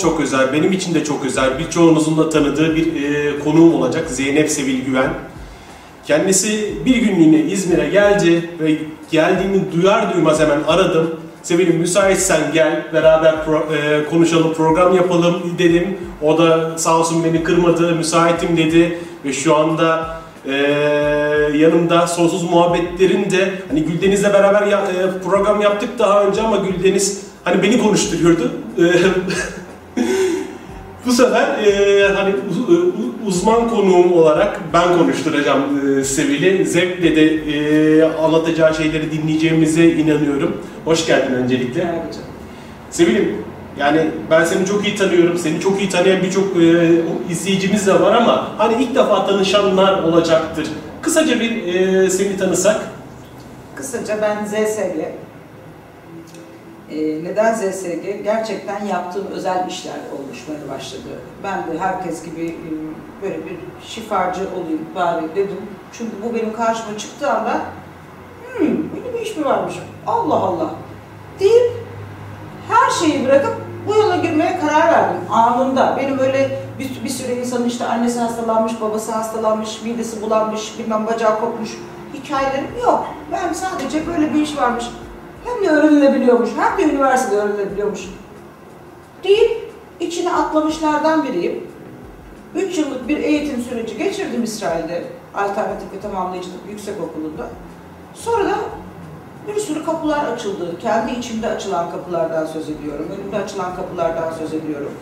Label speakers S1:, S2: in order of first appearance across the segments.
S1: çok özel, benim için de çok özel, birçoğunuzun da tanıdığı bir e, konuğum olacak Zeynep Sevil Güven. Kendisi bir günlüğüne İzmir'e geldi ve geldiğini duyar duymaz hemen aradım. Sevil'im müsaitsen gel beraber pro- e, konuşalım, program yapalım dedim. O da sağ olsun beni kırmadı, müsaitim dedi ve şu anda e, yanımda sonsuz muhabbetlerin de hani Güldeniz'le beraber ya- e, program yaptık daha önce ama Güldeniz hani beni konuşturuyordu. E, Bu sefer e, hani u- uzman konuğum olarak ben konuşturacağım e, Sevil'i. Zevkle de e, anlatacağı şeyleri dinleyeceğimize inanıyorum. Hoş geldin öncelikle.
S2: Merhaba canım.
S1: Sevil'im yani ben seni çok iyi tanıyorum. Seni çok iyi tanıyan birçok e, izleyicimiz de var ama hani ilk defa tanışanlar olacaktır. Kısaca bir e, seni tanısak.
S2: Kısaca ben ZSG. Ee, neden ZSG? Gerçekten yaptığım özel işler oluşmaya başladı. Ben de herkes gibi e, böyle bir şifacı olayım bari dedim. Çünkü bu benim karşıma çıktığı anda hmm, böyle bir iş mi varmış? Allah Allah deyip her şeyi bırakıp bu yola girmeye karar verdim anında. Benim öyle bir, bir sürü insanın işte annesi hastalanmış, babası hastalanmış, midesi bulanmış, bilmem bacağı kopmuş hikayelerim yok. Ben sadece böyle bir iş varmış. Hem de öğrenilebiliyormuş, hem de üniversitede öğrenilebiliyormuş. Deyip içine atlamışlardan biriyim. 3 yıllık bir eğitim süreci geçirdim İsrail'de. Alternatif ve tamamlayıcılık yüksek okulunda. Sonra da bir sürü kapılar açıldı. Kendi içimde açılan kapılardan söz ediyorum. Önümde açılan kapılardan söz ediyorum.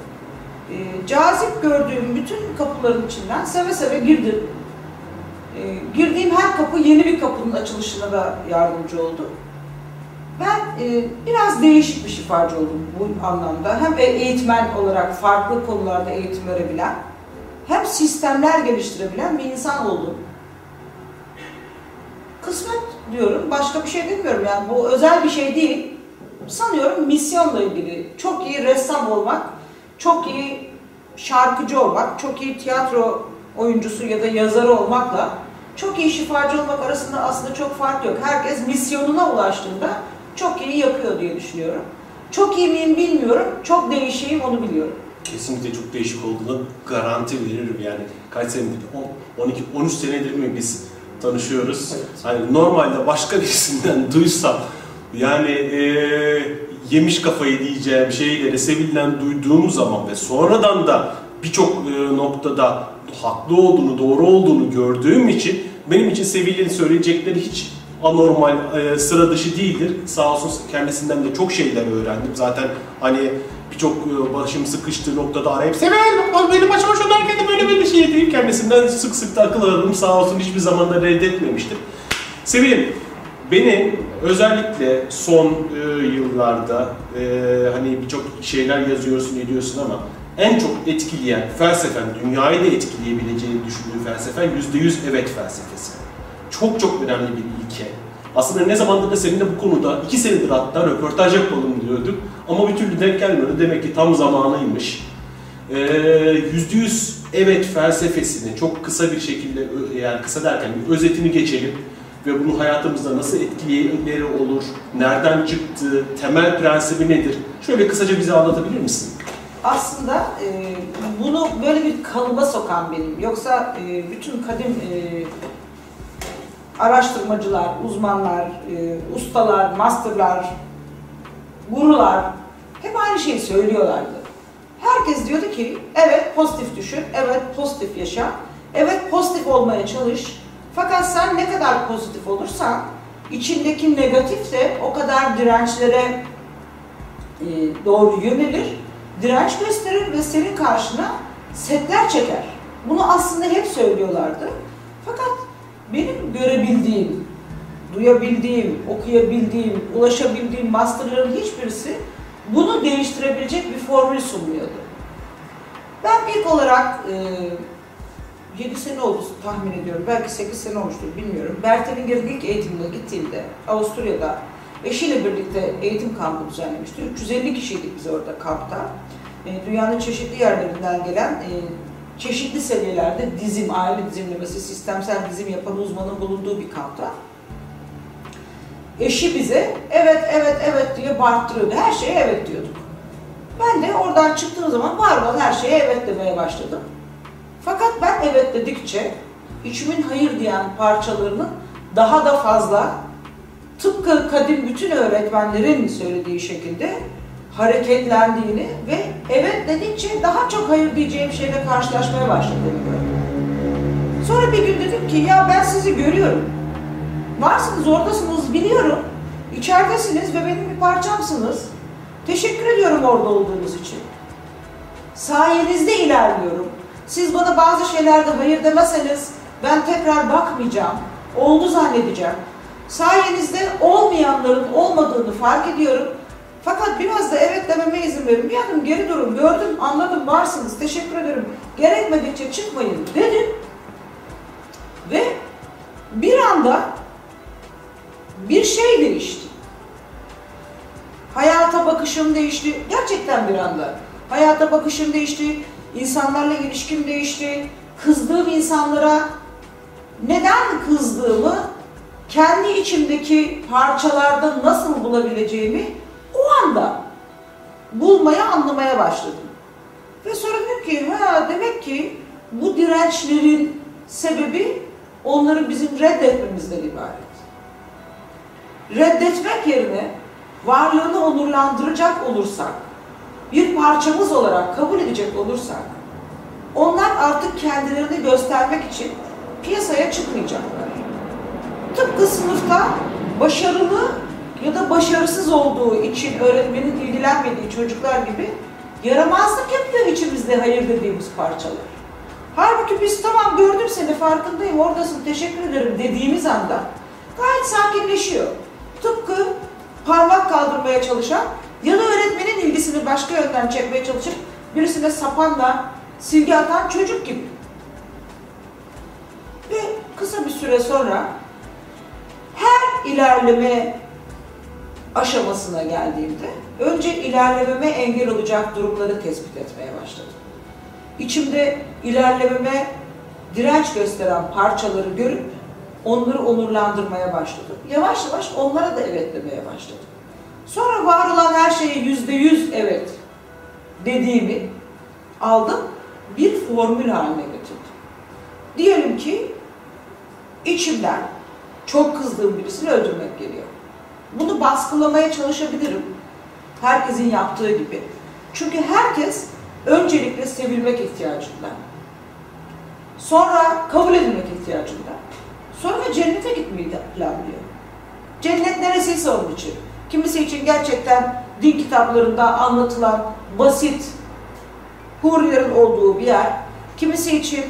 S2: Ee, cazip gördüğüm bütün kapıların içinden seve seve girdim. Ee, girdiğim her kapı yeni bir kapının açılışına da yardımcı oldu. Ben e, biraz değişik bir şifacı oldum bu anlamda. Hem e- eğitmen olarak farklı konularda eğitim verebilen, hem sistemler geliştirebilen bir insan oldum. Kısmet diyorum, başka bir şey demiyorum yani bu özel bir şey değil. Sanıyorum misyonla ilgili çok iyi ressam olmak, çok iyi şarkıcı olmak, çok iyi tiyatro oyuncusu ya da yazarı olmakla çok iyi şifacı olmak arasında aslında çok fark yok. Herkes misyonuna ulaştığında çok iyi yapıyor diye düşünüyorum. Çok iyi miyim bilmiyorum, çok değişeyim onu biliyorum.
S1: Kesinlikle çok değişik olduğunu garanti veririm yani. Kaç senedir? 10, 12, 13 senedir mi biz tanışıyoruz?
S2: Evet.
S1: Hani normalde başka birisinden duysam yani eee, yemiş kafayı diyeceğim şeyleri Sevil'den duyduğum zaman ve sonradan da birçok eee, noktada haklı olduğunu, doğru olduğunu gördüğüm için benim için Sevil'in söyleyecekleri hiç anormal, eee, sıra dışı değildir. Sağ olsun kendisinden de çok şeyler öğrendim. Zaten hani birçok eee, başım sıkıştığı noktada arayıp Sevil benim başıma şu derken böyle bir şey deyip kendisinden sık sık da akıl alırım. Sağ olsun hiçbir zaman da reddetmemiştir. Sevil'im beni özellikle son e, yıllarda e, hani birçok şeyler yazıyorsun ediyorsun ama en çok etkileyen felsefen, dünyayı da etkileyebileceğini düşündüğün felsefen %100 evet felsefesi. Çok çok önemli bir ilke. Aslında ne zamandır da seninle bu konuda iki senedir hatta röportaj yapalım diyorduk ama bir türlü denk gelmiyordu. Demek ki tam zamanıymış. Ee, Yüzde yüz evet felsefesini çok kısa bir şekilde yani kısa derken bir özetini geçelim ve bunu hayatımızda nasıl etkileri olur, nereden çıktı, temel prensibi nedir? Şöyle kısaca bize anlatabilir misin?
S2: Aslında e, bunu böyle bir kalıba sokan benim. Yoksa e, bütün kadim e, araştırmacılar, uzmanlar, e, ustalar, masterlar, gurular hep aynı şeyi söylüyorlardı. Herkes diyordu ki evet pozitif düşün, evet pozitif yaşa, evet pozitif olmaya çalış. Fakat sen ne kadar pozitif olursan içindeki negatif de o kadar dirençlere e, doğru yönelir, direnç gösterir ve senin karşına setler çeker. Bunu aslında hep söylüyorlardı. Fakat benim görebildiğim, duyabildiğim, okuyabildiğim, ulaşabildiğim masterların hiçbirisi bunu değiştirebilecek bir formül sunmuyordu. Ben ilk olarak e, 7 sene oldu tahmin ediyorum, belki 8 sene olmuştur bilmiyorum. Bertelinger'in ilk eğitimine gittiğimde Avusturya'da eşiyle birlikte eğitim kampı düzenlemişti. 350 kişiydik biz orada kampta. E, dünyanın çeşitli yerlerinden gelen e, çeşitli seviyelerde dizim, aile dizimlemesi, sistemsel dizim yapan uzmanın bulunduğu bir kampta. eşi bize evet evet evet diye bağırttırıyordu. Her şeye evet diyorduk. Ben de oradan çıktığım zaman var her şeye evet demeye başladım. Fakat ben evet dedikçe içimin hayır diyen parçalarının daha da fazla tıpkı kadim bütün öğretmenlerin söylediği şekilde hareketlendiğini ve evet dedikçe daha çok hayır diyeceğim şeyle karşılaşmaya başladığını gördüm. Sonra bir gün dedim ki ya ben sizi görüyorum. Varsınız, oradasınız biliyorum. İçeridesiniz ve benim bir parçamsınız. Teşekkür ediyorum orada olduğunuz için. Sayenizde ilerliyorum. Siz bana bazı şeylerde hayır demeseniz ben tekrar bakmayacağım. Oldu zannedeceğim. Sayenizde olmayanların olmadığını fark ediyorum. Fakat biraz da evet dememe izin verin. Bir adım geri durun. Gördüm, anladım, varsınız. Teşekkür ederim. Gerekmedikçe çıkmayın dedim. Ve bir anda bir şey değişti. Hayata bakışım değişti. Gerçekten bir anda. Hayata bakışım değişti. İnsanlarla ilişkim değişti. Kızdığım insanlara neden kızdığımı kendi içimdeki parçalarda nasıl bulabileceğimi o anda bulmaya, anlamaya başladım. Ve sonra dedim ki, ha demek ki bu dirençlerin sebebi onları bizim reddetmemizden ibaret. Reddetmek yerine varlığını onurlandıracak olursak, bir parçamız olarak kabul edecek olursak, onlar artık kendilerini göstermek için piyasaya çıkmayacaklar. Tıpkı sınıfta başarılı ya da başarısız olduğu için öğretmenin ilgilenmediği çocuklar gibi yaramazlık yapıyor içimizde hayır dediğimiz parçalar. Halbuki biz tamam gördüm seni farkındayım oradasın teşekkür ederim dediğimiz anda gayet sakinleşiyor. Tıpkı parmak kaldırmaya çalışan ya da öğretmenin ilgisini başka yönden çekmeye çalışıp birisine sapanla silgi atan çocuk gibi. Ve kısa bir süre sonra her ilerleme aşamasına geldiğimde önce ilerlememe engel olacak durumları tespit etmeye başladım. İçimde ilerlememe direnç gösteren parçaları görüp onları onurlandırmaya başladım. Yavaş yavaş onlara da evet demeye başladım. Sonra var olan her şeye yüzde yüz evet dediğimi aldım, bir formül haline getirdim. Diyelim ki içimden çok kızdığım birisini öldürmek geliyor. Bunu baskılamaya çalışabilirim. Herkesin yaptığı gibi. Çünkü herkes öncelikle sevilmek ihtiyacında. Sonra kabul edilmek ihtiyacında. Sonra cennete gitmeyi planlıyor. Cennet neresiyse onun için. Kimisi için gerçekten din kitaplarında anlatılan basit hurilerin olduğu bir yer. Kimisi için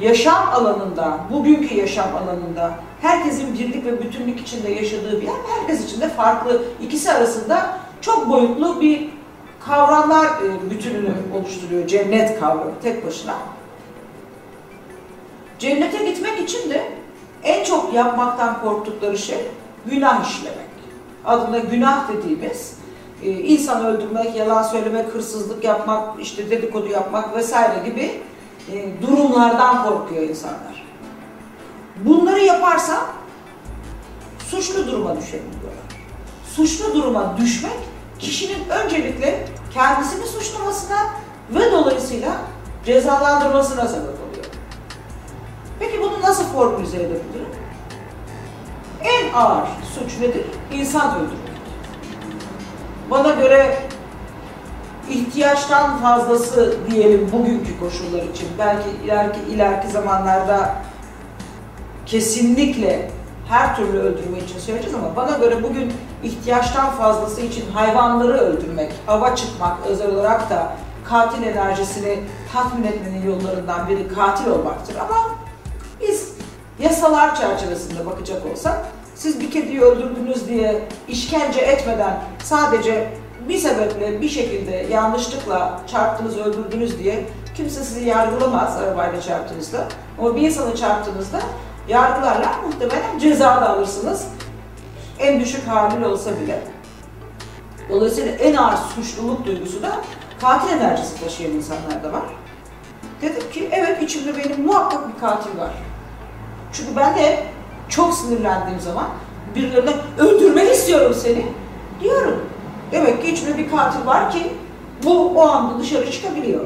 S2: yaşam alanında, bugünkü yaşam alanında herkesin birlik ve bütünlük içinde yaşadığı bir yer. Herkes için de farklı, ikisi arasında çok boyutlu bir kavramlar e, bütününü oluşturuyor cennet kavramı tek başına. Cennete gitmek için de en çok yapmaktan korktukları şey günah işlemek. Adına günah dediğimiz e, insan öldürmek, yalan söylemek, hırsızlık yapmak, işte dedikodu yapmak vesaire gibi e, durumlardan korkuyor insanlar. Bunları yaparsan suçlu duruma düşerim diyorlar. Suçlu duruma düşmek kişinin öncelikle kendisini suçlamasına ve dolayısıyla cezalandırmasına sebep oluyor. Peki bunu nasıl formülize edebilirim? En ağır suç nedir? İnsan öldürmek. Bana göre ihtiyaçtan fazlası diyelim bugünkü koşullar için. Belki ileriki, ileriki zamanlarda kesinlikle her türlü öldürme için söyleyeceğiz ama bana göre bugün ihtiyaçtan fazlası için hayvanları öldürmek, ava çıkmak özel olarak da katil enerjisini tatmin etmenin yollarından biri katil olmaktır ama biz yasalar çerçevesinde bakacak olsak siz bir kediyi öldürdünüz diye işkence etmeden sadece bir sebeple bir şekilde yanlışlıkla çarptınız öldürdünüz diye kimse sizi yargılamaz arabayla çarptığınızda. Ama bir insanı çarptığınızda yargılarlar muhtemelen ceza da alırsınız. En düşük haliyle olsa bile. Dolayısıyla en ağır suçluluk duygusu da katil enerjisi taşıyan insanlarda var. Dedim ki evet içimde benim muhakkak bir katil var. Çünkü ben de çok sinirlendiğim zaman birilerine öldürmek izliyorum seni. Diyorum. Demek ki içinde bir katil var ki bu o anda dışarı çıkabiliyor.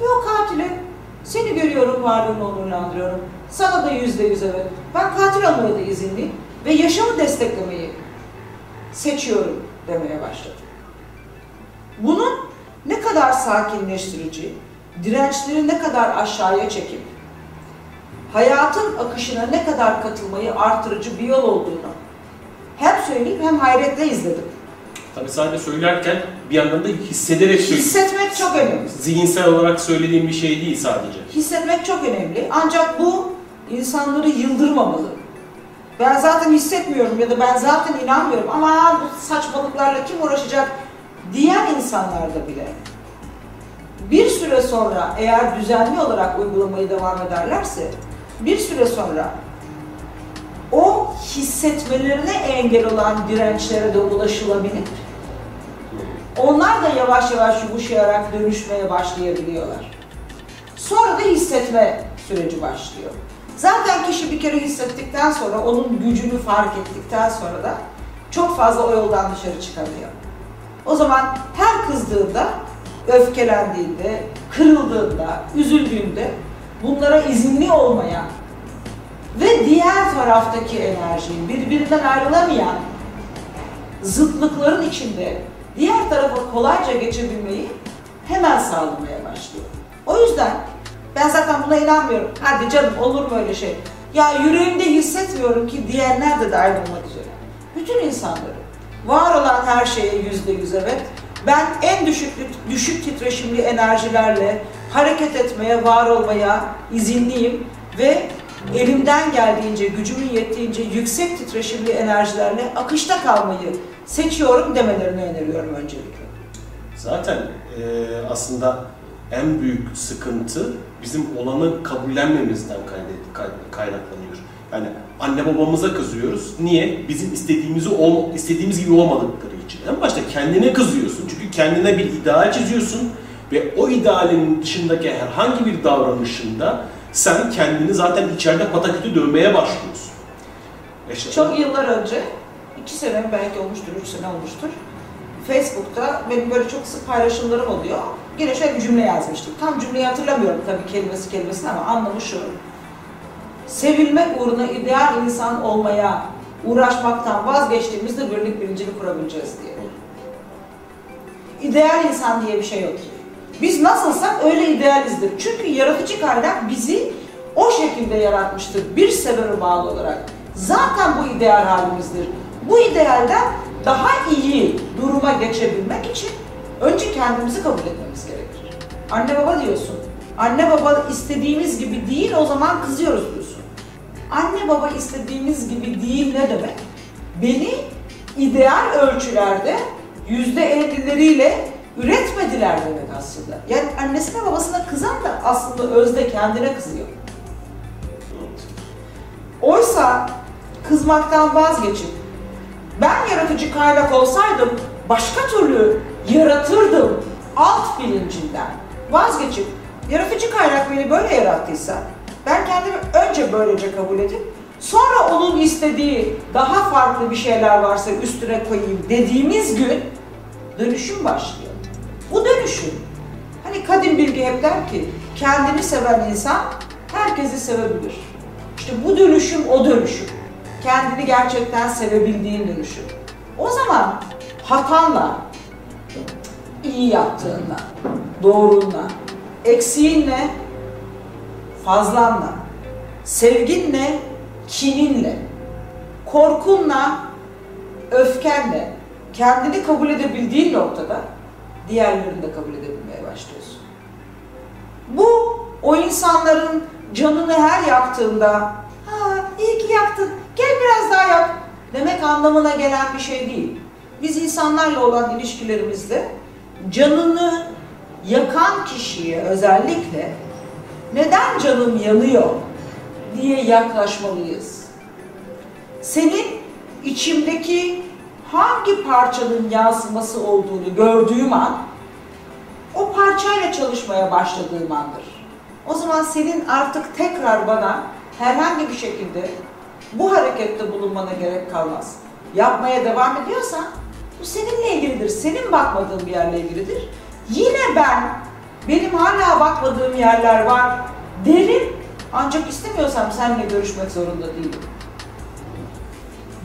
S2: Ve o katile seni görüyorum, varlığını onurlandırıyorum. Sana da yüzde yüz evet. Ben katil olmaya da izinliyim ve yaşamı desteklemeyi seçiyorum demeye başladı. Bunun ne kadar sakinleştirici, dirençleri ne kadar aşağıya çekip hayatın akışına ne kadar katılmayı artırıcı bir yol olduğunu hem söyleyip hem hayretle izledim.
S1: Tabii sadece söylerken bir yandan da hissederek.
S2: Hissetmek çok önemli.
S1: Zihinsel olarak söylediğim bir şey değil sadece.
S2: Hissetmek çok önemli. Ancak bu insanları yıldırmamalı. Ben zaten hissetmiyorum ya da ben zaten inanmıyorum ama bu saçmalıklarla kim uğraşacak diyen insanlarda bile bir süre sonra eğer düzenli olarak uygulamayı devam ederlerse bir süre sonra o hissetmelerine engel olan dirençlere de ulaşılabilir. Onlar da yavaş yavaş yumuşayarak dönüşmeye başlayabiliyorlar. Sonra da hissetme süreci başlıyor. Zaten kişi bir kere hissettikten sonra, onun gücünü fark ettikten sonra da çok fazla o yoldan dışarı çıkamıyor. O zaman her kızdığında, öfkelendiğinde, kırıldığında, üzüldüğünde bunlara izinli olmayan ve diğer taraftaki enerjiyi birbirinden ayrılamayan zıtlıkların içinde diğer tarafa kolayca geçebilmeyi hemen sağlamaya başlıyor. O yüzden ben zaten buna inanmıyorum. Hadi canım olur mu öyle şey? Ya yüreğimde hissetmiyorum ki diyenler de dahil olmak üzere. Bütün insanları, var olan her şeye yüzde yüz evet. Ben en düşük, düşük titreşimli enerjilerle hareket etmeye, var olmaya izinliyim ve elimden geldiğince, gücümün yettiğince yüksek titreşimli enerjilerle akışta kalmayı seçiyorum demelerini öneriyorum öncelikle.
S1: Zaten e, aslında en büyük sıkıntı bizim olanı kabullenmemizden kaynaklanıyor. Yani anne babamıza kızıyoruz. Niye? Bizim istediğimizi ol, istediğimiz gibi olmadıkları için. En başta kendine kızıyorsun. Çünkü kendine bir ideal çiziyorsun ve o idealin dışındaki herhangi bir davranışında sen kendini zaten içeride patakütü dövmeye başlıyorsun.
S2: İşte Çok yıllar önce, iki sene belki olmuştur, üç sene olmuştur. Facebook'ta benim böyle çok sık paylaşımlarım oluyor. Yine şöyle bir cümle yazmıştım. Tam cümleyi hatırlamıyorum tabii kelimesi kelimesini ama anlamı şu. Sevilmek uğruna ideal insan olmaya uğraşmaktan vazgeçtiğimizde birlik bilincini kurabileceğiz diye. İdeal insan diye bir şey yok. Biz nasılsak öyle idealizdir. Çünkü yaratıcı kaynak bizi o şekilde yaratmıştır. Bir sebebe bağlı olarak. Zaten bu ideal halimizdir. Bu idealden daha iyi duruma geçebilmek için önce kendimizi kabul etmemiz gerekir. Anne baba diyorsun. Anne baba istediğimiz gibi değil o zaman kızıyoruz diyorsun. Anne baba istediğimiz gibi değil ne demek? Beni ideal ölçülerde yüzde ellileriyle üretmediler demek aslında. Yani annesine babasına kızan da aslında özde kendine kızıyor. Oysa kızmaktan vazgeçip ben yaratıcı kaynak olsaydım başka türlü yaratırdım alt bilincinden vazgeçip yaratıcı kaynak beni böyle yarattıysa ben kendimi önce böylece kabul edip sonra onun istediği daha farklı bir şeyler varsa üstüne koyayım dediğimiz gün dönüşüm başlıyor. Bu dönüşüm. Hani kadim bilgi hep der ki kendini seven insan herkesi sevebilir. İşte bu dönüşüm o dönüşüm kendini gerçekten sevebildiğin dönüşüm. O zaman hatanla, iyi yaptığınla, doğrunla, eksiğinle, fazlanla, sevginle, kininle, korkunla, öfkenle, kendini kabul edebildiğin noktada diğerlerini de kabul edebilmeye başlıyorsun. Bu o insanların canını her yaktığında ha iyi ki yaktın Gel biraz daha yap demek anlamına gelen bir şey değil. Biz insanlarla olan ilişkilerimizde canını yakan kişiye özellikle neden canım yanıyor diye yaklaşmalıyız. Senin içimdeki hangi parçanın yansıması olduğunu gördüğüm an o parçayla çalışmaya başladığım andır. O zaman senin artık tekrar bana herhangi bir şekilde bu harekette bulunmana gerek kalmaz. yapmaya devam ediyorsan bu seninle ilgilidir. Senin bakmadığın bir yerle ilgilidir. Yine ben, benim hala bakmadığım yerler var derim. Ancak istemiyorsam seninle görüşmek zorunda değilim.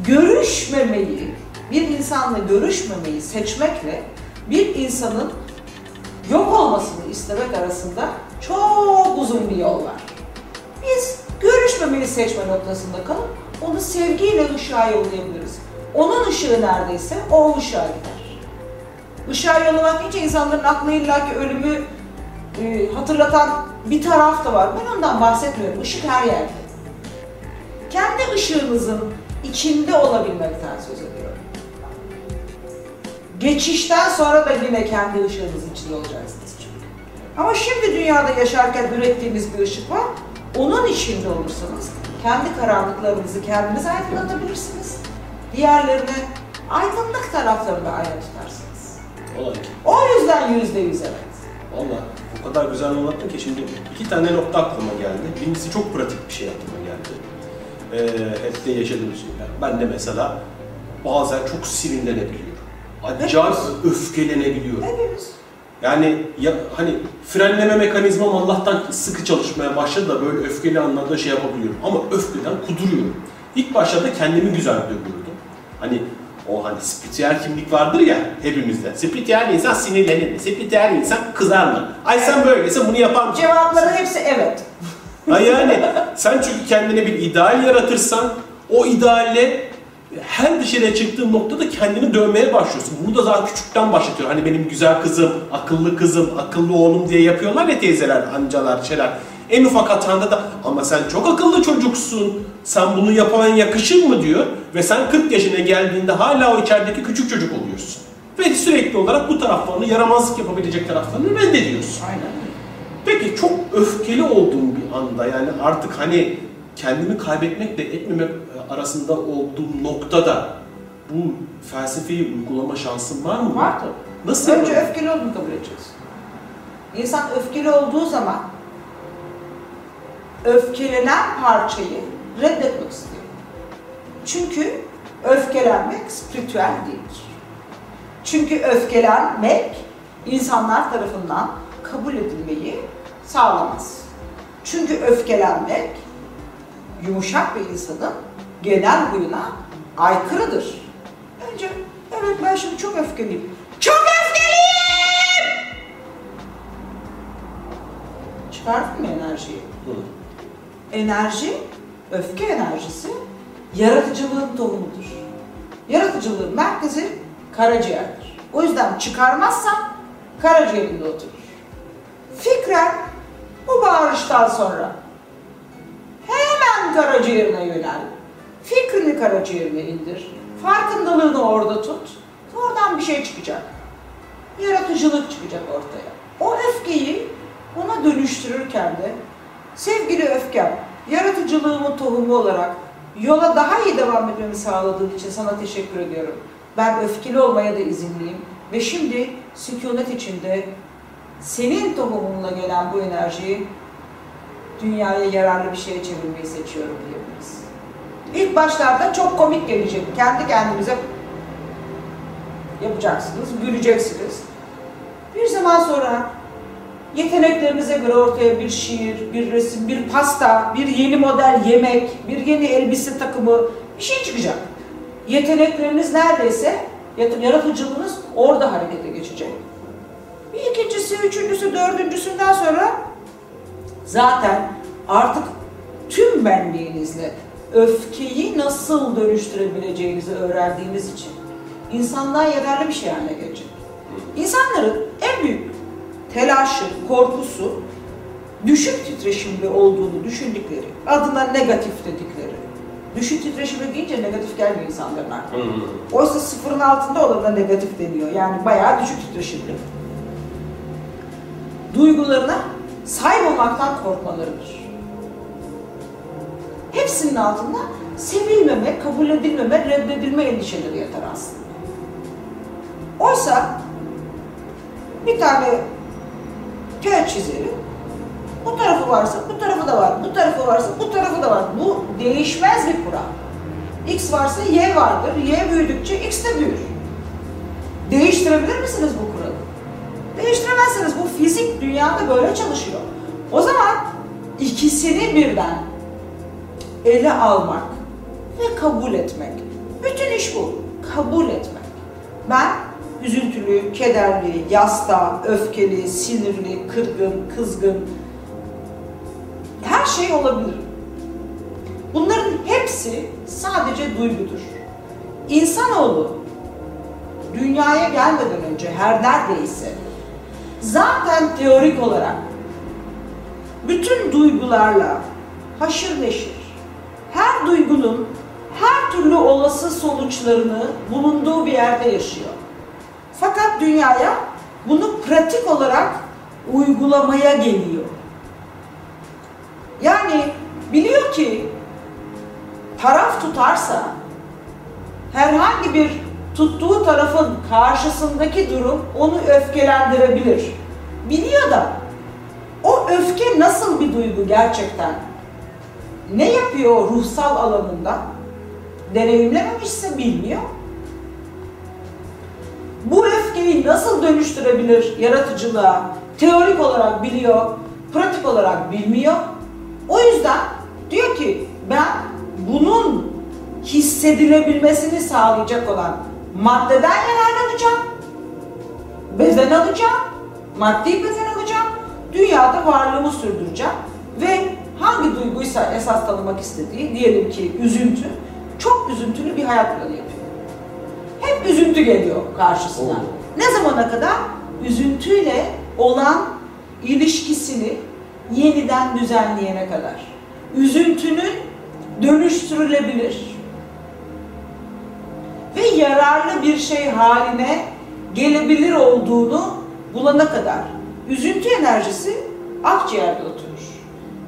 S2: Görüşmemeyi, bir insanla görüşmemeyi seçmekle bir insanın yok olmasını istemek arasında çok uzun bir yol var. Biz görüşmemeyi seçme noktasında kalıp onu sevgiyle ışığa yollayabiliriz. Onun ışığı neredeyse o ışığa gider. Işığa yollamak deyince insanların aklına illaki ölümü e, hatırlatan bir taraf da var. Ben ondan bahsetmiyorum. Işık her yerde. Kendi ışığınızın içinde olabilmekten söz ediyorum. Geçişten sonra da yine kendi ışığınız içinde olacaksınız çünkü. Ama şimdi dünyada yaşarken ürettiğimiz bir ışık var. Onun içinde olursanız kendi karanlıklarınızı kendiniz aydınlatabilirsiniz. Diğerlerini aydınlık taraflarında ayna tutarsınız.
S1: Olay.
S2: O yüzden yüzde yüz evet.
S1: Valla o kadar güzel anlattın ki şimdi iki tane nokta aklıma geldi. Birincisi çok pratik bir şey aklıma geldi. Ee, hep de yaşadığım şeyler. Ben de mesela bazen çok sinirlenebiliyorum. Acayip öfkelenebiliyorum.
S2: Hepimiz.
S1: Yani ya, hani frenleme mekanizmam Allah'tan sıkı çalışmaya başladı da böyle öfkeli anlarda şey yapabiliyorum. Ama öfkeden kuduruyorum. İlk başlarda kendimi güzel dövüyordum. Hani o hani spiritüel kimlik vardır ya hepimizde. Spiritüel insan sinirlenir mi? Spiritüel insan kızar mı? Ay sen böyleyse bunu yapar mısın?
S2: Cevapların hepsi evet.
S1: Ha yani sen çünkü kendine bir ideal yaratırsan o idealle her dışarıya çıktığın noktada kendini dövmeye başlıyorsun. Bunu da daha küçükten başlatıyor. Hani benim güzel kızım, akıllı kızım, akıllı oğlum diye yapıyorlar ya teyzeler, amcalar, şeyler. En ufak hatanda da ama sen çok akıllı çocuksun, sen bunu yapan yakışır mı diyor. Ve sen 40 yaşına geldiğinde hala o içerideki küçük çocuk oluyorsun. Ve sürekli olarak bu taraflarını, yaramazlık yapabilecek taraflarını reddediyorsun.
S2: Aynen.
S1: Peki çok öfkeli olduğum bir anda yani artık hani kendimi kaybetmekle etmemek arasında olduğum noktada bu felsefeyi uygulama şansım var mı?
S2: Var tabii.
S1: Nasıl
S2: Önce
S1: yaparım?
S2: öfkeli olduğunu kabul edeceksin. İnsan öfkeli olduğu zaman öfkelenen parçayı reddetmek istiyor. Çünkü öfkelenmek spiritüel değildir. Çünkü öfkelenmek insanlar tarafından kabul edilmeyi sağlamaz. Çünkü öfkelenmek yumuşak bir insanın genel huyuna aykırıdır. Önce evet ben şimdi çok öfkeliyim. Çok öfkeliyim! Çıkardın mı enerjiyi?
S1: Hı.
S2: Enerji, öfke enerjisi yaratıcılığın tohumudur. Yaratıcılığın merkezi karaciğerdir. O yüzden çıkarmazsan karaciğerinde oturur. Fikren bu bağırıştan sonra hemen karaciğerine yönel. Fikrini karaciğerine indir. Farkındalığını orada tut. Oradan bir şey çıkacak. Yaratıcılık çıkacak ortaya. O öfkeyi ona dönüştürürken de sevgili öfkem, yaratıcılığımın tohumu olarak yola daha iyi devam etmemi sağladığın için sana teşekkür ediyorum. Ben öfkeli olmaya da izinliyim ve şimdi sükunet içinde senin tohumunla gelen bu enerjiyi dünyaya yararlı bir şeye çevirmeyi seçiyorum diyebiliriz. İlk başlarda çok komik gelecek. Kendi kendinize yapacaksınız, güleceksiniz. Bir zaman sonra yeteneklerinize göre ortaya bir şiir, bir resim, bir pasta, bir yeni model yemek, bir yeni elbise takımı bir şey çıkacak. Yetenekleriniz neredeyse, yaratıcılığınız orada harekete geçecek. Bir ikincisi, üçüncüsü, dördüncüsünden sonra zaten artık tüm benliğinizle öfkeyi nasıl dönüştürebileceğinizi öğrendiğiniz için insanlığa yararlı bir şey haline gelecek. İnsanların en büyük telaşı, korkusu düşük titreşimli olduğunu düşündükleri, adına negatif dedikleri. Düşük titreşimli deyince negatif gelmiyor insanların aklına. Oysa sıfırın altında olana negatif deniyor. Yani bayağı düşük titreşimli. Duygularına sahip olmaktan korkmalarıdır. Hepsinin altında sevilmeme, kabul edilmeme, reddedilme endişeleri yatar aslında. Oysa bir tane kağıt çizerim. Bu tarafı varsa bu tarafı da var, bu tarafı varsa bu tarafı da var. Bu değişmez bir kural. X varsa Y vardır. Y büyüdükçe X de büyür. Değiştirebilir misiniz bu kuralı? Değiştiremezsiniz. Bu fizik dünyada böyle çalışıyor. O zaman ikisini birden ele almak ve kabul etmek. Bütün iş bu. Kabul etmek. Ben üzüntülü, kederli, yasta, öfkeli, sinirli, kırgın, kızgın her şey olabilir. Bunların hepsi sadece duygudur. İnsanoğlu dünyaya gelmeden önce her neredeyse zaten teorik olarak bütün duygularla haşır neşir, her duygunun her türlü olası sonuçlarını bulunduğu bir yerde yaşıyor. Fakat dünyaya bunu pratik olarak uygulamaya geliyor. Yani biliyor ki taraf tutarsa herhangi bir tuttuğu tarafın karşısındaki durum onu öfkelendirebilir. Biliyor da o öfke nasıl bir duygu gerçekten? Ne yapıyor ruhsal alanında? Deneyimlememişse bilmiyor. Bu öfkeyi nasıl dönüştürebilir yaratıcılığa? Teorik olarak biliyor, pratik olarak bilmiyor. O yüzden diyor ki ben bunun hissedilebilmesini sağlayacak olan maddeden yararlanacağım. Bezen alacağım. Maddi bezen alacağım. Dünyada varlığımı sürdüreceğim. Ve hangi duyguysa esas tanımak istediği, diyelim ki üzüntü, çok üzüntülü bir hayat planı yapıyor. Hep üzüntü geliyor karşısına.
S1: Oo.
S2: Ne zamana kadar? Üzüntüyle olan ilişkisini yeniden düzenleyene kadar. Üzüntünün dönüştürülebilir ve yararlı bir şey haline gelebilir olduğunu bulana kadar üzüntü enerjisi akciğerde oturur.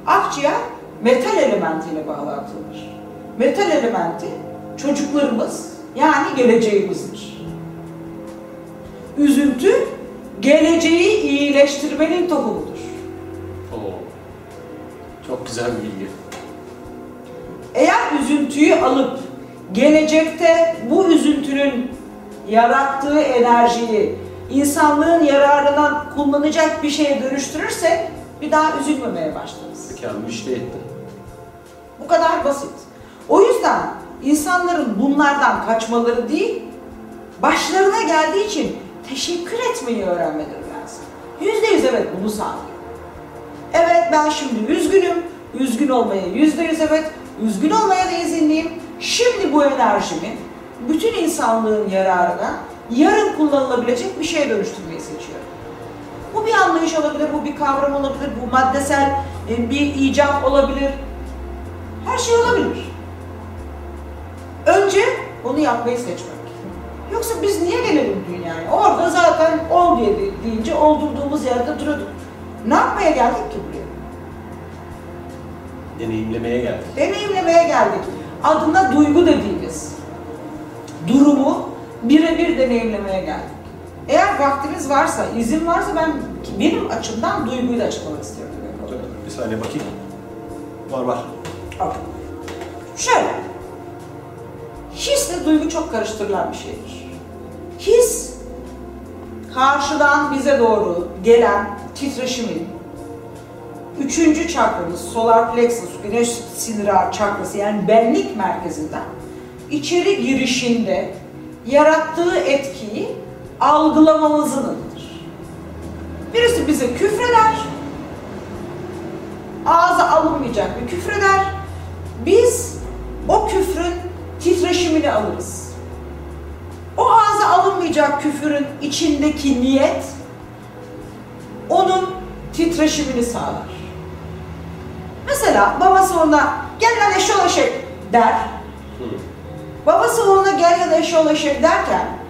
S2: Akciğer metal elementiyle bağlantılıdır. Metal elementi çocuklarımız yani geleceğimizdir. Üzüntü geleceği iyileştirmenin tohumudur.
S1: Oo. Çok güzel bir bilgi.
S2: Eğer üzüntüyü alıp gelecekte bu üzüntünün yarattığı enerjiyi insanlığın yararına kullanacak bir şeye dönüştürürsek bir daha üzülmemeye başlarız.
S1: Mükemmel işte etti.
S2: Bu kadar basit. O yüzden insanların bunlardan kaçmaları değil, başlarına geldiği için teşekkür etmeyi öğrenmeleri lazım. Yüzde yüz evet bunu sağlıyor. Evet ben şimdi üzgünüm, üzgün olmaya yüzde yüz evet, üzgün olmaya da izinliyim. Şimdi bu enerjimi bütün insanlığın yararına yarın kullanılabilecek bir şeye dönüştürmeyi seçiyorum. Bu bir anlayış olabilir, bu bir kavram olabilir, bu maddesel e, bir icat olabilir. Her şey olabilir. Önce onu yapmayı seçmek. Yoksa biz niye gelelim dünyaya? Orada zaten ol diye deyince oldurduğumuz yerde duruyorduk. Ne yapmaya geldik ki buraya?
S1: Deneyimlemeye geldik.
S2: Deneyimlemeye geldik. Adına duygu dediğimiz durumu birebir deneyimlemeye geldik. Eğer vaktimiz varsa, izin varsa ben benim açımdan duyguyu da açıklamak istiyorum.
S1: Bir saniye bakayım. Var var.
S2: Bak. Şöyle. Hisle duygu çok karıştırılan bir şeydir. His, karşıdan bize doğru gelen titreşimin, üçüncü çakramız, solar plexus, güneş sinir ağ çakrası yani benlik merkezinden içeri girişinde yarattığı etkiyi algılamamızın adıdır. Birisi bize küfreder, ağza alınmayacak bir küfreder, biz o küfrün titreşimini alırız. O ağza alınmayacak küfürün içindeki niyet onun titreşimini sağlar. Mesela babası ona gel lan eşoğlu eşek der. Babası ona gel ya da eşoğlu eşek derken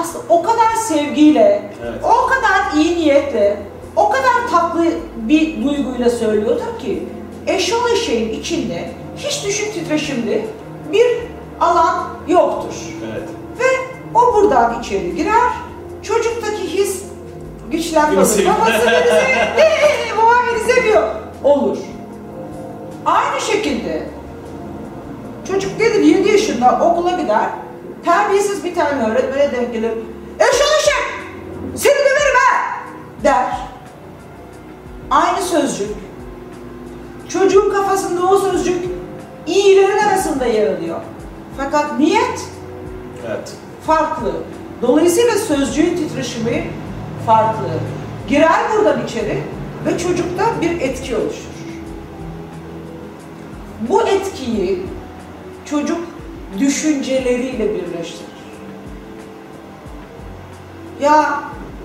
S2: aslında o kadar sevgiyle,
S1: Evet.
S2: o kadar iyi niyetle, o kadar tatlı bir duyguyla söylüyordur ki eşoğlu eşeğin içinde hiç düşük titreşimli bir alan yoktur.
S1: Evet.
S2: Ve o buradan içeri girer. Çocuktaki his güçlenme
S1: Beni
S2: olur.
S1: seviyor.
S2: Babası beni seviyor. Babam beni seviyor. Olur. Aynı şekilde Çocuk gelir 7 yaşında okula gider. Terbiyesiz bir tane öğretmene denk gelir. Eşek eşek! Seni döverim ha! Der. Aynı sözcük. Çocuğun kafasında o sözcük iyilerin arasında yer alıyor. Fakat niyet
S1: Evet.
S2: farklı. Dolayısıyla sözcüğün titreşimi farklı. Girer buradan içeri ve çocukta bir etki oluşur. Bu etkiyi çocuk düşünceleriyle birleştirir. Ya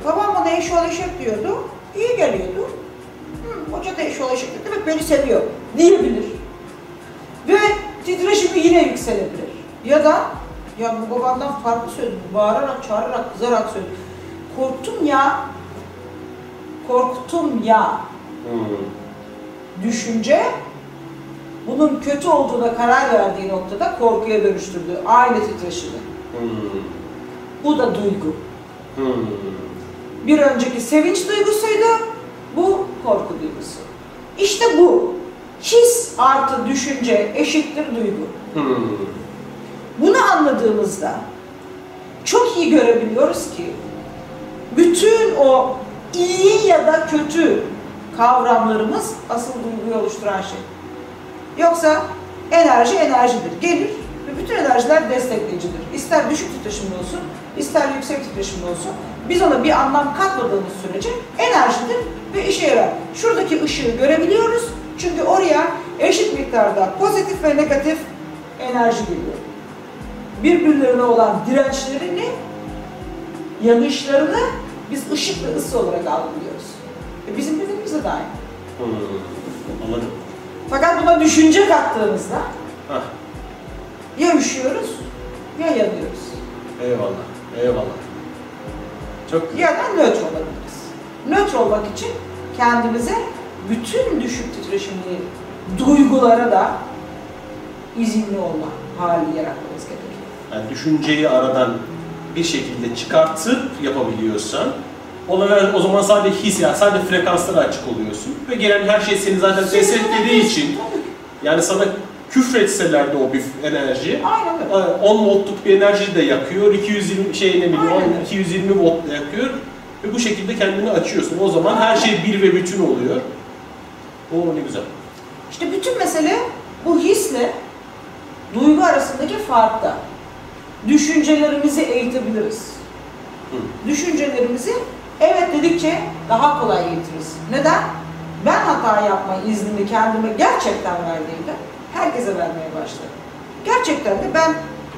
S2: babam bana eşol eşek diyordu, iyi geliyordu. Hı, hoca da eşek dedi demek beni seviyor diyebilir. Ve titreşimi yine yükselebilir. Ya da ya bu babamdan farklı söyledim, bağırarak, çağırarak, kızarak söyledim. Korktum ya, korktum ya
S1: Hmm.
S2: düşünce bunun kötü olduğuna karar verdiği noktada korkuya dönüştürdü. Aynı titreşimi.
S1: Hmm.
S2: Bu da duygu.
S1: Hmm.
S2: Bir önceki sevinç duygusuydu, bu korku duygusu. İşte bu. His artı düşünce eşittir duygu.
S1: Hmm.
S2: Bunu anladığımızda çok iyi görebiliyoruz ki bütün o iyi ya da kötü kavramlarımız asıl duyguyu oluşturan şey. Yoksa enerji enerjidir. Gelir ve bütün enerjiler destekleyicidir. İster düşük titreşimli olsun, ister yüksek titreşimli olsun. Biz ona bir anlam katmadığımız sürece enerjidir ve işe yarar. Şuradaki ışığı görebiliyoruz. Çünkü oraya eşit miktarda pozitif ve negatif enerji geliyor. Birbirlerine olan dirençlerini, yanışlarını biz ışık ve ısı olarak algılıyoruz. E bizim bedenimizde de aynı.
S1: Anladım.
S2: Fakat buna düşünce kattığımızda
S1: Hah.
S2: ya üşüyoruz ya yanıyoruz.
S1: Eyvallah. Eyvallah. Çok güzel.
S2: Ya da nötr olabiliriz. Nötr olmak için kendimize bütün düşük titreşimli duygulara da izinli olma hali yaratmamız gerekiyor.
S1: Yani düşünceyi aradan bir şekilde çıkartıp yapabiliyorsan o zaman, o zaman sadece his yani sadece frekanslara açık oluyorsun ve gelen her şey seni zaten desteklediği için yani sana küfretseler de o bir enerji
S2: Aynen öyle.
S1: 10 voltluk bir enerji de yakıyor, 220 şey ne bileyim
S2: Aynen öyle.
S1: 220 volt da yakıyor ve bu şekilde kendini açıyorsun. O zaman her şey bir ve bütün oluyor. O ne güzel.
S2: İşte bütün mesele bu hisle duygu arasındaki farkta. Düşüncelerimizi eğitebiliriz.
S1: Hı.
S2: Düşüncelerimizi evet dedikçe daha kolay eğitiriz. Neden? Ben hata yapma iznini kendime gerçekten verdiğimde herkese vermeye başladım. Gerçekten de ben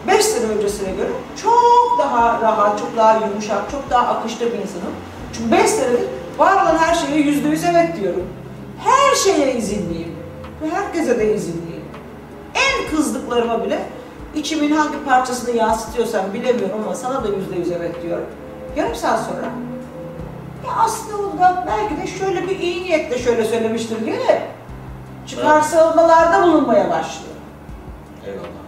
S2: 5 sene öncesine göre çok daha rahat, çok daha yumuşak, çok daha akışta bir insanım. Çünkü 5 senedir var olan her şeye yüzde yüz evet diyorum. Her şeye izinliyim. Ve herkese de izinliyim. En kızdıklarıma bile içimin hangi parçasını yansıtıyorsam bilemiyorum ama sana da yüzde yüz evet diyorum. Yarım saat sonra ya aslında belki de şöyle bir iyi niyetle şöyle söylemiştir diye de çıkarsamalarda bulunmaya başlıyor.
S1: Eyvallah.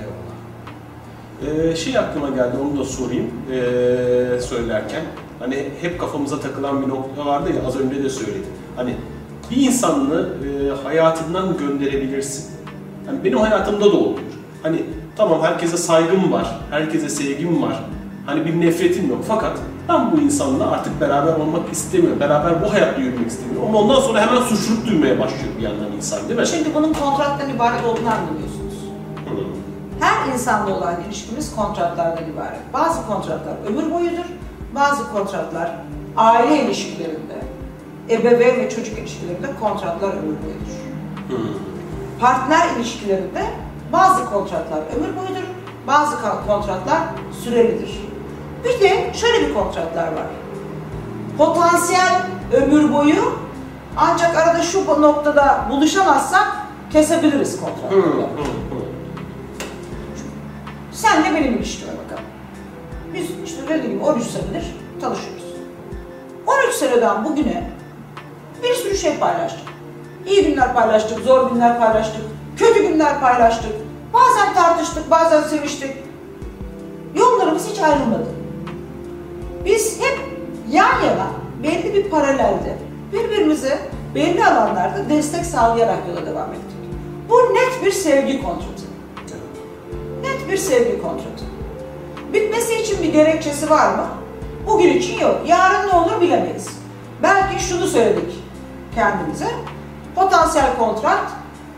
S1: Eyvallah. Ee, şey aklıma geldi onu da sorayım ee, söylerken. Hani hep kafamıza takılan bir nokta vardı ya az önce de söyledim. Hani bir insanı e, hayatından gönderebilirsin. Hani benim hayatımda da oluyor. Hani tamam herkese saygım var, herkese sevgim var. Hani bir nefretim yok fakat ben bu insanla artık beraber olmak istemiyorum. Beraber bu hayatta yürümek istemiyorum. Ama ondan sonra hemen suçluluk duymaya başlıyor bir yandan insan değil mi?
S2: Şimdi bunun kontrattan ibaret olduğunu anlamıyorsunuz.
S1: Hı.
S2: Her insanla olan ilişkimiz kontratlardan ibaret. Bazı kontratlar ömür boyudur, bazı kontratlar aile ilişkilerinde, ebeveyn ve çocuk ilişkilerinde kontratlar ömür boyudur.
S1: Hı.
S2: Partner ilişkilerinde bazı kontratlar ömür boyudur, bazı kontratlar sürelidir. Bir de şöyle bir kontratlar var. Potansiyel ömür boyu ancak arada şu noktada buluşamazsak kesebiliriz kontratları.
S1: Hı.
S2: Senle benim ilişkime bakalım. Biz işte dediğim gibi 13 senedir tanışıyoruz. 13 seneden bugüne bir sürü şey paylaştık. İyi günler paylaştık, zor günler paylaştık, kötü günler paylaştık. Bazen tartıştık, bazen seviştik. Yollarımız hiç ayrılmadı. Yan yana, belli bir paralelde birbirimize belli alanlarda destek sağlayarak yola devam ettik. Bu net bir sevgi kontratı. bir sevgi kontratı. Bitmesi için bir gerekçesi var mı? Bugün için yok. Yarın ne olur bilemeyiz. Belki şunu söyledik kendimize. Potansiyel kontrat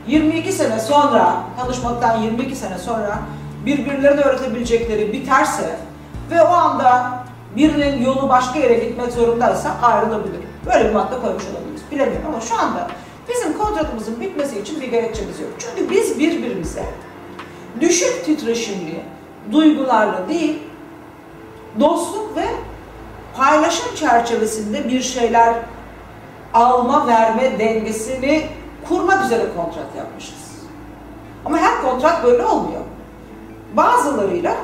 S2: 22 sene sonra, tanışmaktan 22 sene sonra birbirlerine öğretebilecekleri biterse ve o anda birinin yolu başka yere gitmek zorundaysa ayrılabilir. Böyle bir madde koymuş olabiliriz. Bilemiyorum ama şu anda bizim kontratımızın bitmesi için bir gerekçemiz yok. Çünkü biz birbirimize düşük titreşimli duygularla değil, dostluk ve paylaşım çerçevesinde bir şeyler alma verme dengesini kurmak üzere kontrat yapmışız. Ama her kontrat böyle olmuyor. Bazılarıyla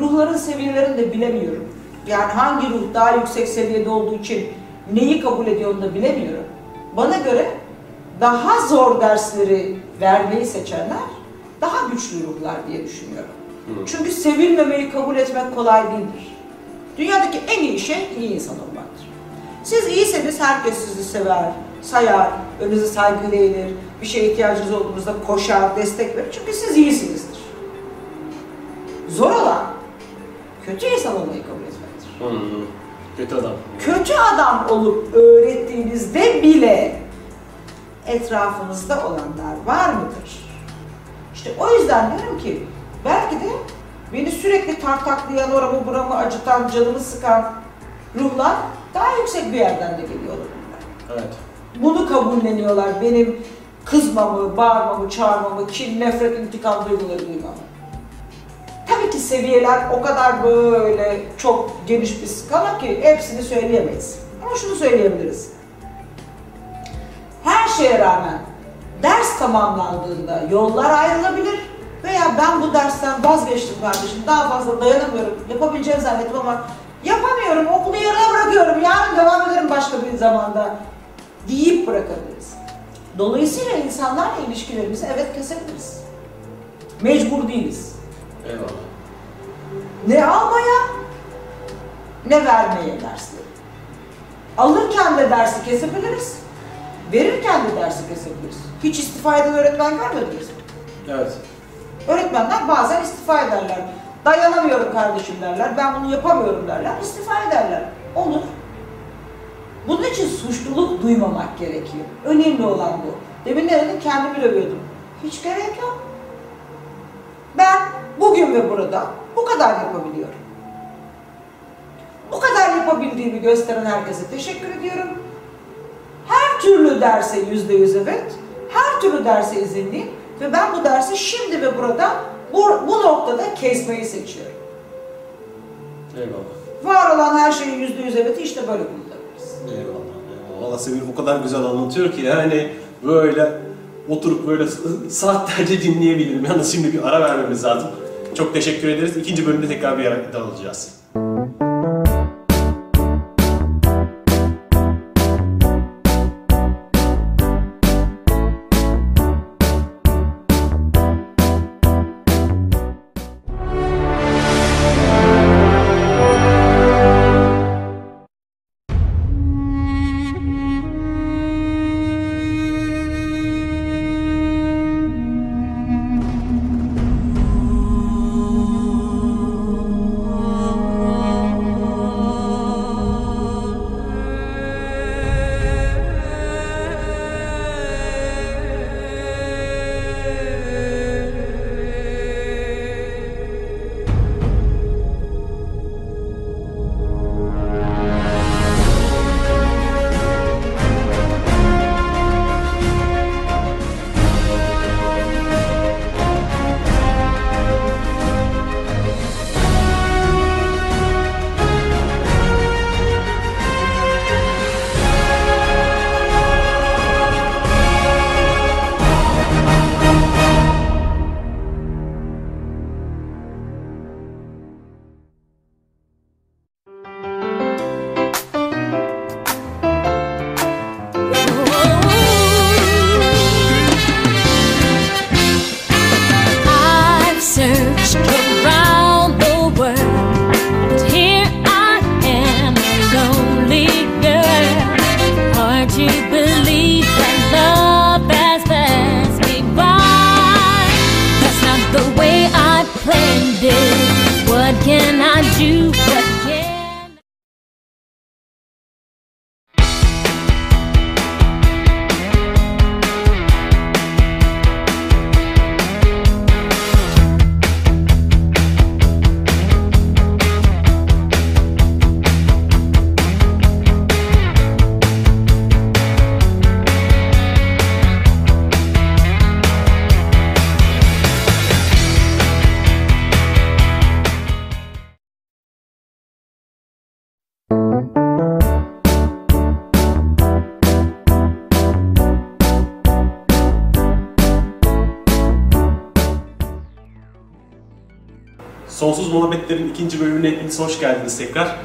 S2: ruhların seviyelerini de bilemiyorum. Yani hangi ruh daha yüksek seviyede olduğu için neyi kabul ediyor onu da bilemiyorum. Bana göre daha zor dersleri vermeyi seçenler daha güçlü ruhlar diye düşünüyorum. Çünkü sevilmemeyi kabul etmek kolay değildir. Dünyadaki en iyi şey iyi insan olmaktır. Siz iyiseniz herkes sizi sever, sayar, önünüze saygı eğilir, bir şeye ihtiyacınız olduğunuzda koşar, destek verir. Çünkü siz iyisinizdir. Zor olan kötü insan olmayı kabul etmektir.
S1: Hmm. Kötü adam.
S2: Kötü adam olup öğrettiğinizde bile etrafınızda olanlar var mıdır? İşte o yüzden diyorum ki belki de beni sürekli tartaklayan, oramı buramı acıtan, canımı sıkan ruhlar daha yüksek bir yerden de geliyor olabilirler.
S1: Evet.
S2: Bunu kabulleniyorlar. Benim kızmamı, bağırmamı, çağırmamı, kin, nefret, intikam duyguları duymamı. Seviyeler o kadar böyle çok geniş bir skala ki hepsini söyleyemeyiz. Ama şunu söyleyebiliriz. Her şeye rağmen ders tamamlandığında yollar ayrılabilir veya ben bu dersten vazgeçtim kardeşim, daha fazla dayanamıyorum, yapabileceğimi zannettim ama yapamıyorum, okulu yarıda bırakıyorum, yarın devam ederim başka bir zamanda deyip bırakabiliriz. Dolayısıyla insanlarla ilişkilerimizi evet kesebiliriz. Mecbur değiliz.
S1: Eyvallah.
S2: Ne almaya ne vermeye dersleri. Alırken de dersi kesebiliriz, verirken de dersi kesebiliriz. Hiç istifa eden öğretmen görmediniz mi?
S1: Evet.
S2: Öğretmenler bazen istifa ederler. Dayanamıyorum kardeşim derler, ben bunu yapamıyorum derler, istifa ederler. Olur. Bunun için suçluluk duymamak gerekiyor. Önemli olan bu. Demin ne dedim? Kendimi övüyordum. Hiç gerek yok. Ben bugün ve burada bu kadar yapabiliyorum. Bu kadar yapabildiğimi gösteren herkese teşekkür ediyorum. Her türlü derse yüzde yüz evet, her türlü derse izinliyim ve ben bu dersi şimdi ve burada bu, bu noktada kesmeyi seçiyorum.
S1: Eyvallah.
S2: Var olan her şeyin yüzde yüz evet işte böyle kullanabiliriz.
S1: Eyvallah. eyvallah. Valla Semih o kadar güzel anlatıyor ki yani böyle oturup böyle saatlerce dinleyebilirim. Yalnız şimdi bir ara vermemiz lazım. Çok teşekkür ederiz. İkinci bölümde tekrar bir ara dalacağız. Sonsuz Muhabbetler'in ikinci bölümüne hepiniz hoş geldiniz tekrar.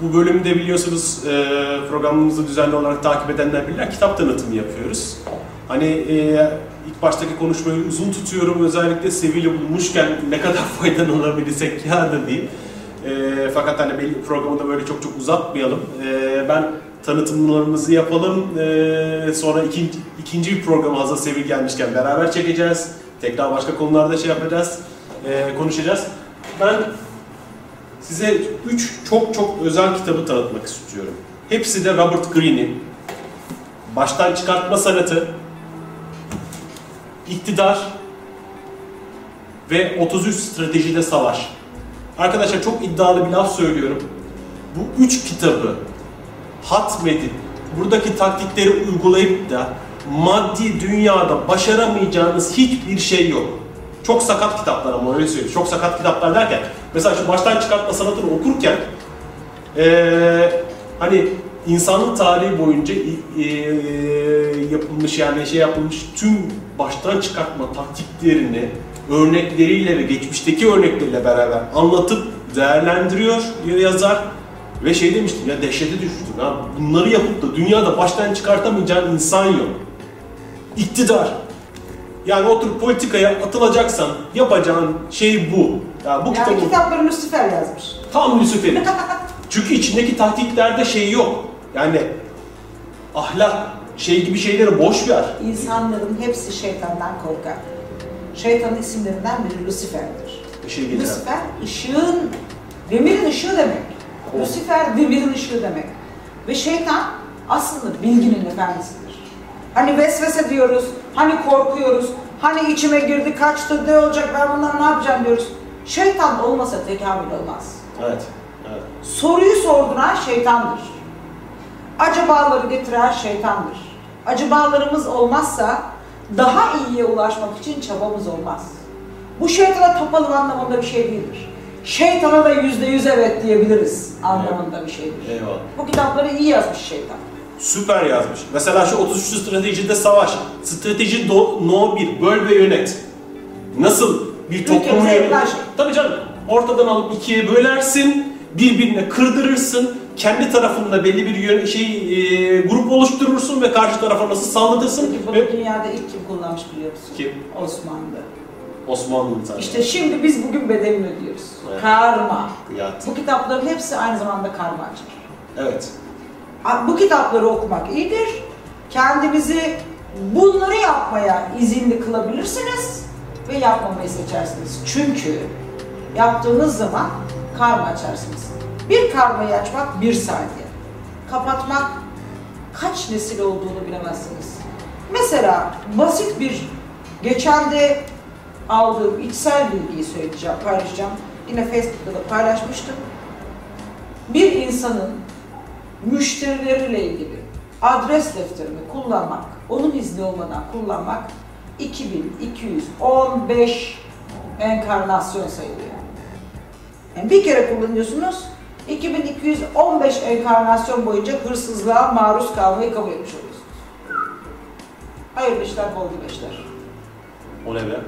S1: Bu bölümde biliyorsunuz e, programımızı düzenli olarak takip edenler bilirler kitap tanıtımı yapıyoruz. Hani e, ilk baştaki konuşmayı uzun tutuyorum özellikle Sevil'i bulmuşken ne kadar faydalanabilirsek kârdır diyeyim. E, fakat hani belli programı da böyle çok çok uzatmayalım. E, ben tanıtımlarımızı yapalım. Sonra ikinci, ikinci bir programı hazır Sevil gelmişken beraber çekeceğiz. Tekrar başka konularda şey yapacağız, e, konuşacağız. Ben size üç çok çok özel kitabı tanıtmak istiyorum. Hepsi de Robert Greene'in Baştan Çıkartma Sanatı, İktidar ve 33 Stratejide Savaş. Arkadaşlar çok iddialı bir laf söylüyorum. Bu üç kitabı hatmedip buradaki taktikleri uygulayıp da maddi dünyada başaramayacağınız hiçbir şey yok. Çok sakat kitaplar ama öyle söyleyeyim. Çok sakat kitaplar derken mesela şu baştan çıkartma sanatını okurken eee, hani insanlık tarihi boyunca eee, yapılmış yani şey yapılmış tüm baştan çıkartma taktiklerini örnekleriyle ve geçmişteki örnekleriyle beraber anlatıp değerlendiriyor diyor yazar ve şey demiştim ya dehşete düştüm ya bunları yapıp da dünyada baştan çıkartamayacağın insan yok. İktidar. Yani oturup politikaya atılacaksan yapacağın şey bu. Ya bu
S2: Yani
S1: kitabı
S2: kitapları Lucifer yazmış.
S1: tam Lucifer'in. Çünkü içindeki taktiklerde şey yok. Yani ahlak şey gibi şeyleri boş ver.
S2: İnsanların hepsi şeytandan korkar. Şeytanın isimlerinden biri Lucifer'dir.
S1: Getiren.
S2: Lucifer ışığın, demirin ışığı demek.
S1: Oh.
S2: Lucifer demirin ışığı demek. Ve şeytan aslında bilginin efendisidir. Hani vesvese diyoruz, hani korkuyoruz, hani içime girdi kaçtı ne olacak ben bundan ne yapacağım diyoruz. Şeytan olmasa tekamül olmaz.
S1: Evet. evet.
S2: Soruyu sorduran şeytandır. Acabaları getiren şeytandır. Acabalarımız olmazsa daha iyiye ulaşmak için çabamız olmaz. Bu şeytana topalım anlamında bir şey değildir. Şeytana da yüzde yüz evet diyebiliriz anlamında bir şeydir.
S1: Eyvallah.
S2: Bu kitapları iyi yazmış şeytan.
S1: Süper yazmış. Mesela şu 33. stratejide savaş. Strateji do, no 1. Böl ve yönet. Nasıl bir toplumu. Tabii canım. Ortadan alıp ikiye bölersin. Birbirine kırdırırsın. Kendi tarafında belli bir yön, şey e, grup oluşturursun ve karşı tarafa nasıl saldırırsın.
S2: Peki bunu
S1: Ve...
S2: dünyada ilk kim kullanmış biliyor musun?
S1: Kim?
S2: Osmanlı.
S1: Osmanlı zaten.
S2: İşte şimdi biz bugün bedelini ödüyoruz.
S1: Evet.
S2: Karma.
S1: Kıyat.
S2: Bu kitapların hepsi aynı zamanda karma açar.
S1: Evet.
S2: Bu kitapları okumak iyidir. Kendinizi bunları yapmaya izinli kılabilirsiniz ve yapmamayı seçersiniz. Çünkü yaptığınız zaman karma açarsınız. Bir karmayı açmak bir saniye. Kapatmak kaç nesil olduğunu bilemezsiniz. Mesela basit bir geçen de aldığım içsel bilgiyi söyleyeceğim, paylaşacağım. Yine Facebook'ta da paylaşmıştım. Bir insanın müşterileriyle ilgili adres defterini kullanmak, onun izni olmadan kullanmak 2215 enkarnasyon sayılıyor. Yani bir kere kullanıyorsunuz, 2215 enkarnasyon boyunca hırsızlığa maruz kalmayı kabul etmiş oluyorsunuz. Hayırlı işler, bol güneşler.
S1: O ne be?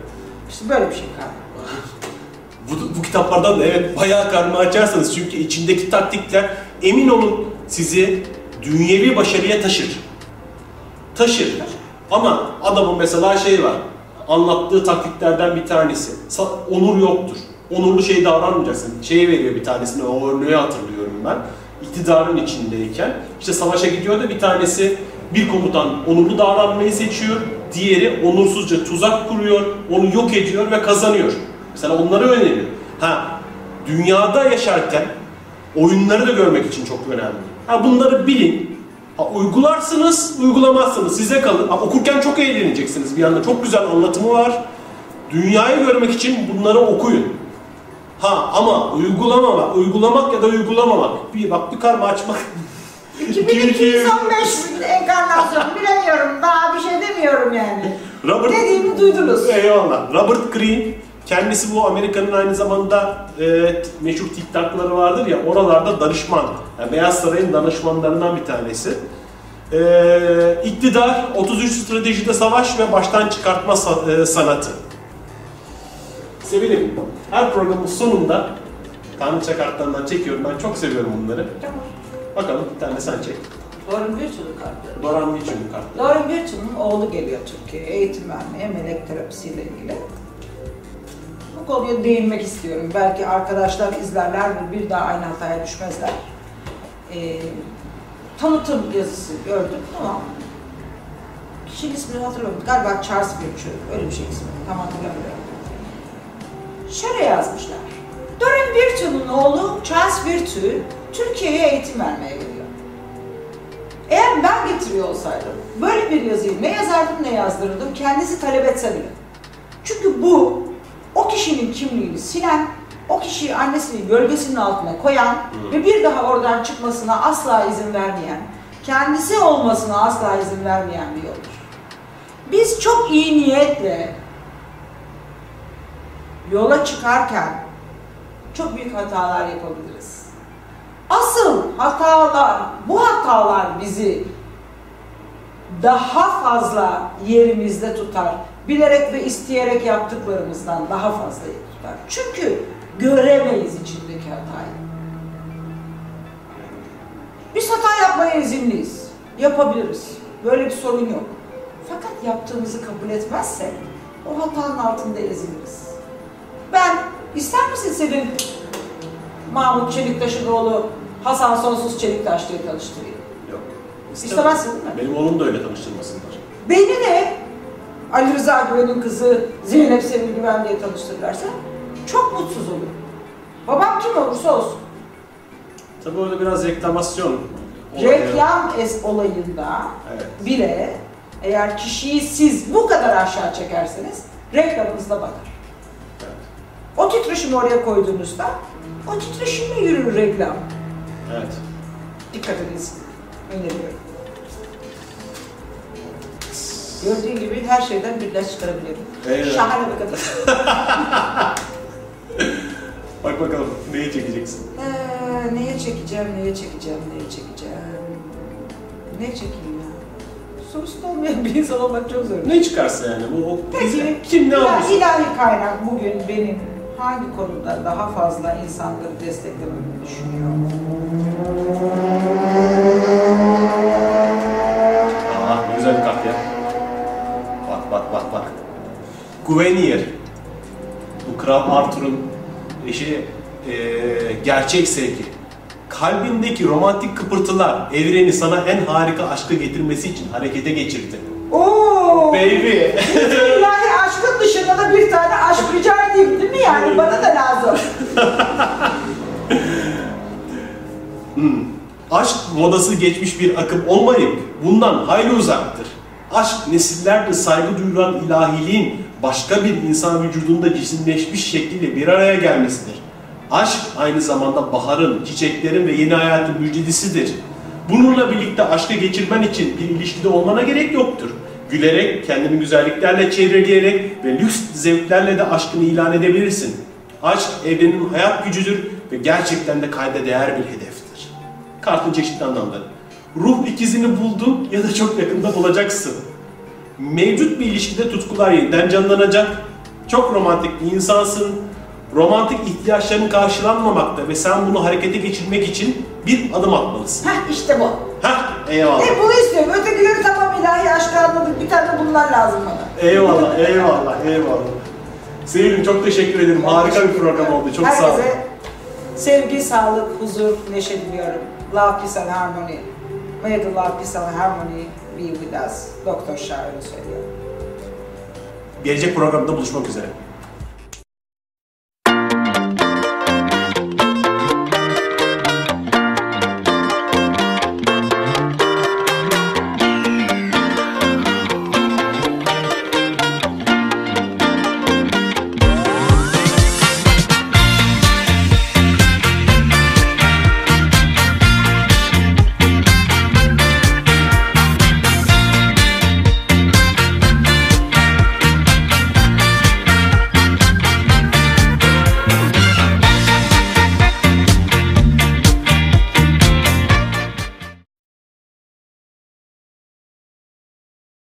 S2: İşte böyle bir şey karma.
S1: Bu, bu kitaplardan da evet bayağı karma açarsanız çünkü içindeki taktikler emin olun sizi dünyevi başarıya taşır. Taşır. Ama adamın mesela şey var. Anlattığı taktiklerden bir tanesi. Onur yoktur. Onurlu şey davranmayacaksın. Şey veriyor bir tanesini, o örneği hatırlıyorum ben. İktidarın içindeyken. işte savaşa gidiyor da bir tanesi bir komutan onurlu davranmayı seçiyor. Diğeri onursuzca tuzak kuruyor, onu yok ediyor ve kazanıyor. Mesela onları öneriyor. Ha, dünyada yaşarken oyunları da görmek için çok önemli. Ha bunları bilin. Ha, uygularsınız, uygulamazsınız. Size kalır. Ha, okurken çok eğleneceksiniz. Bir yanda çok güzel anlatımı var. Dünyayı görmek için bunları okuyun. Ha ama uygulamamak, uygulamak ya da uygulamamak. Bir bak bir karma açmak.
S2: 2215 enkarnasyon bilemiyorum. Daha bir şey demiyorum yani.
S1: Robert
S2: Dediğimi duydunuz.
S1: Eyvallah. Robert Greene kendisi bu Amerika'nın aynı zamanda e, meşhur TikTok'ları vardır ya oralarda danışman. Yani Beyaz Saray'ın danışmanlarından bir tanesi. E, iktidar, 33 stratejide savaş ve baştan çıkartma e, sanatı. Sevilim. Her programın sonunda Tanrıça kartlarından çekiyorum. Ben çok seviyorum bunları.
S2: Tamam.
S1: Bakalım bir tane sen çek.
S2: Dorun Gürçul'un kartları.
S1: Doran Mitchell'in kartları.
S2: Dorun Gürçul'un oğlu geliyor Türkiye'ye eğitim vermeye, melek terapisiyle ilgili. Bu konuya değinmek istiyorum. Belki arkadaşlar izlerler bir daha aynı hataya düşmezler. Ee, tanıtım yazısı gördüm ama kişinin ismini hatırlamıyorum. Galiba Charles Birchall, öyle bir şey ismi. Tam hatırlamıyorum. Şöyle yazmışlar. Doreen Virtue'nun oğlu Charles Virtue Türkiye'ye eğitim vermeye geliyor. Eğer ben getiriyor olsaydım böyle bir yazıyı ne yazardım ne yazdırırdım kendisi talep etse bile. Çünkü bu o kişinin kimliğini silen, o kişiyi annesinin gölgesinin altına koyan ve bir daha oradan çıkmasına asla izin vermeyen, kendisi olmasına asla izin vermeyen bir yoldur. Biz çok iyi niyetle yola çıkarken çok büyük hatalar yapabiliriz. Asıl hatalar, bu hatalar bizi daha fazla yerimizde tutar. Bilerek ve isteyerek yaptıklarımızdan daha fazla tutar. Çünkü göremeyiz içindeki hatayı. Biz hata yapmaya izinliyiz. Yapabiliriz. Böyle bir sorun yok. Fakat yaptığımızı kabul etmezsek o hatanın altında eziliriz. Ben ister misin senin Mahmut Çeliktaş'ın oğlu Hasan Sonsuz Çeliktaş diye tanıştırayım?
S1: Yok.
S2: İstemezsin değil mi?
S1: Benim oğlum da öyle tanıştırmasınlar.
S2: Beni de Ali Rıza Güven'in kızı Zeynep Sevil Güven diye tanıştırırlarsa çok mutsuz olurum. Babam kim olursa olsun.
S1: Tabii orada biraz reklamasyon olayı.
S2: Reklam es olayında
S1: Evet.
S2: bile eğer kişiyi siz bu kadar aşağı çekerseniz reklamınızda batar.
S1: Evet.
S2: O titreşimi oraya koyduğunuzda o titreşimle yürür reklam.
S1: evet.
S2: Dikkat ediniz. Öneriyorum. Gördüğün gibi her şeyden bir ders çıkarabilirim.
S1: Evet.
S2: Şahane bir kadın.
S1: Bak bakalım neyi çekeceksin?
S2: Ee, neye çekeceğim, neye çekeceğim, neye çekeceğim? Ne çekeyim ya? Sorusu olmayan bir insan olmak çok zor.
S1: Ne çıkarsa yani bu o
S2: Peki,
S1: kim ne alırsa.
S2: ilahi kaynak bugün benim hangi konuda daha fazla insanları desteklememi düşünüyor?
S1: Guinevere. Bu Kral Arthur'un eşi eee, gerçek sevgi. Kalbindeki romantik kıpırtılar evreni sana en harika aşkı getirmesi için harekete geçirdi.
S2: Oo!
S1: Baby.
S2: ilahi aşkın dışında da bir tane aşk rica edeyim değil mi yani? Bana da lazım.
S1: Aşk modası geçmiş bir akım olmayıp bundan hayli uzaktır. Aşk nesillerdir saygı duyulan ilahiliğin başka bir insan vücudunda cisimleşmiş şekliyle bir araya gelmesidir. Aşk aynı zamanda baharın, çiçeklerin ve yeni hayatın müjdecisidir. Bununla birlikte aşkı geçirmen için bir ilişkide olmana gerek yoktur. Gülerek, kendini güzelliklerle çevreleyerek ve lüks zevklerle de aşkını ilan edebilirsin. Aşk evrenin hayat gücüdür ve gerçekten de kayda değer bir hedeftir. Kartın çeşitli anlamları. Ruh ikizini buldun ya da çok yakında bulacaksın. Mevcut bir ilişkide tutkular yeniden canlanacak. Çok romantik bir insansın. Romantik ihtiyaçların karşılanmamakta ve sen bunu harekete geçirmek için bir adım atmalısın.
S2: Heh işte bu.
S1: Hah eyvallah.
S2: E bunu istiyorum. Ötekileri tamam ilahi aşkı anladık. Bir tane bunlar lazım bana.
S1: Eyvallah, eyvallah, eyvallah. Sevgilim çok teşekkür ederim. Harika bir program oldu. Çok sağ ol.
S2: Herkese sevgi, sağlık, huzur, neşe diliyorum. Love, peace and harmony. May the love, peace and harmony be with us. Doktor Şah öyle söylüyor.
S1: Gelecek programda buluşmak üzere.